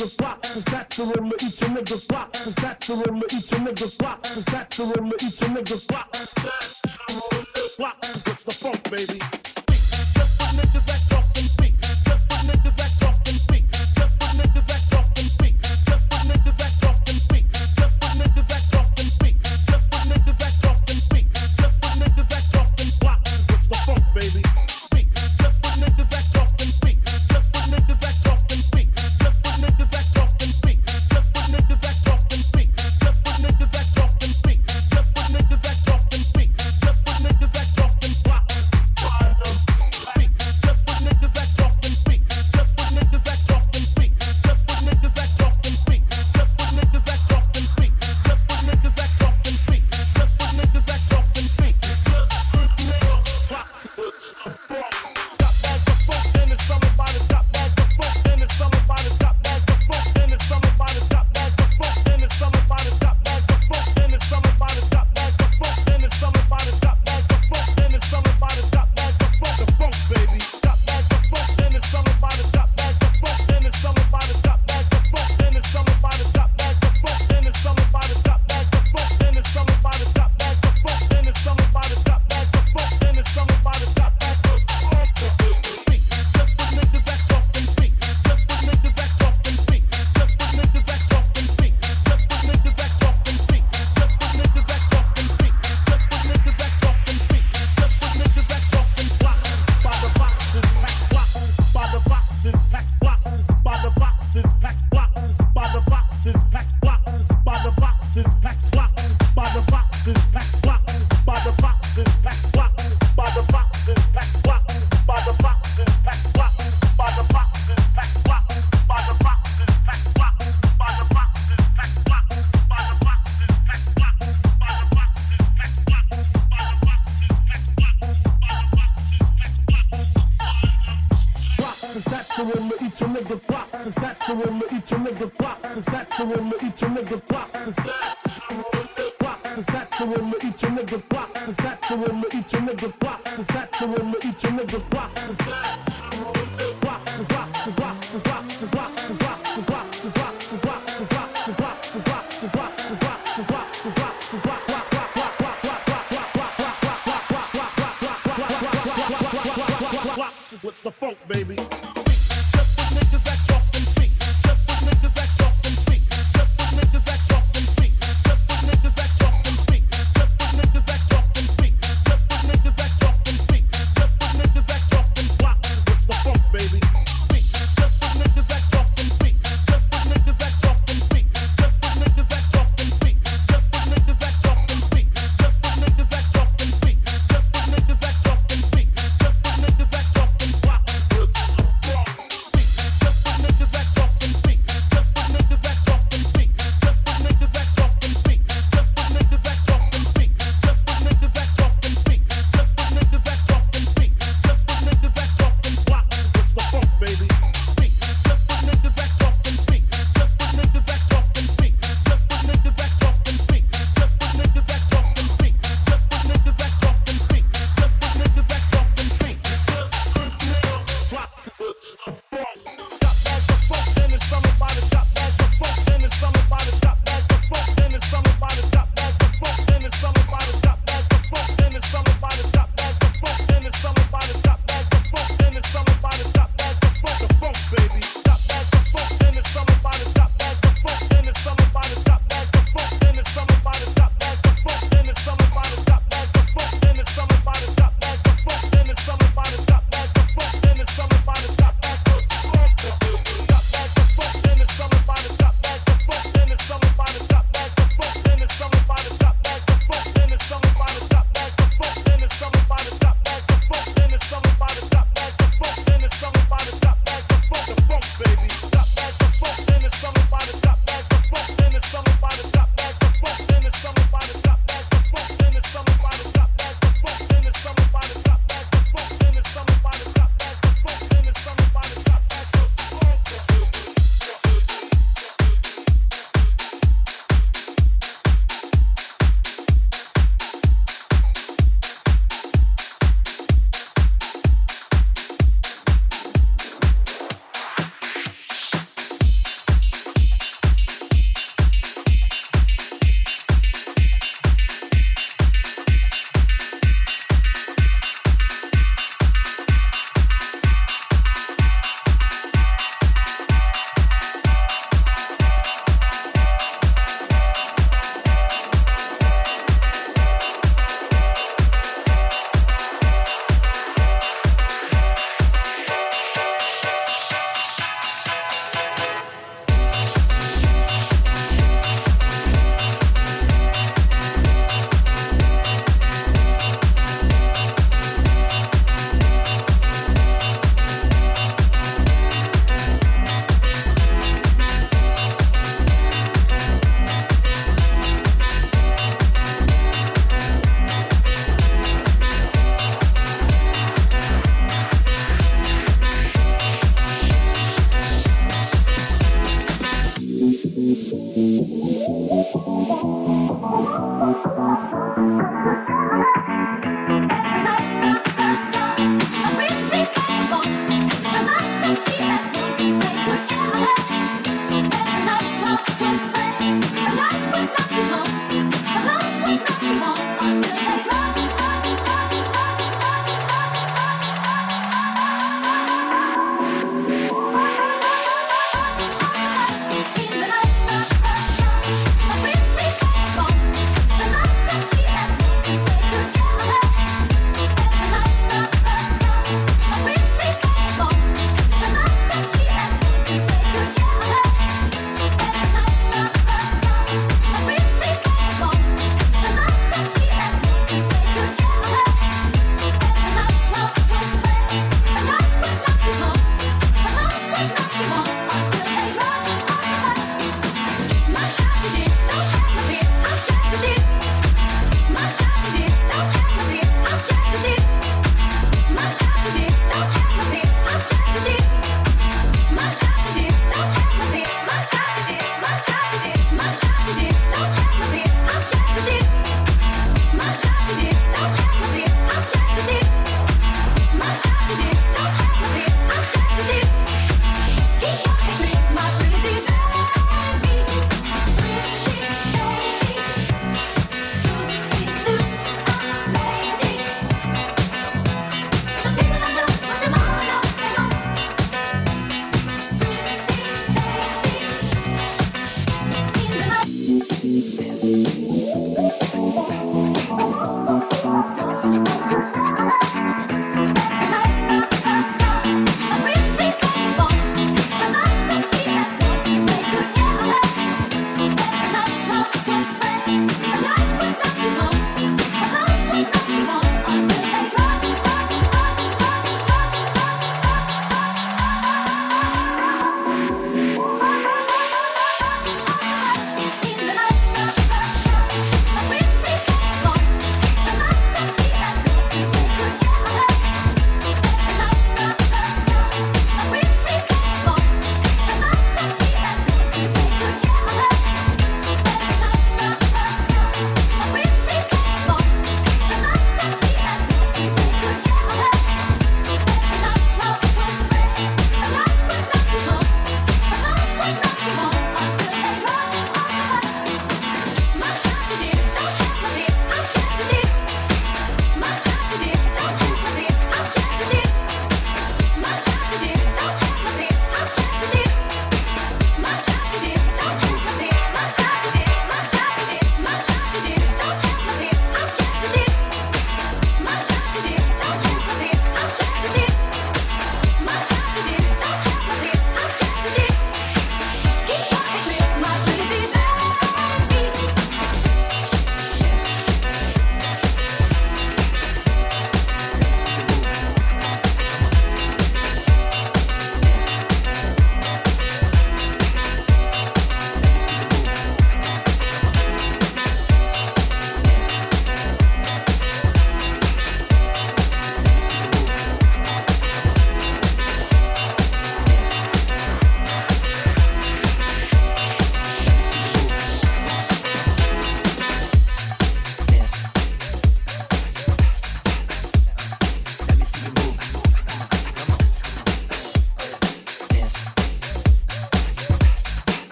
nigga block, and that's the room of each nigga block, and that's the room of each nigga block, and that's the room of each nigga block, and that's the room of each block, and the funk, baby.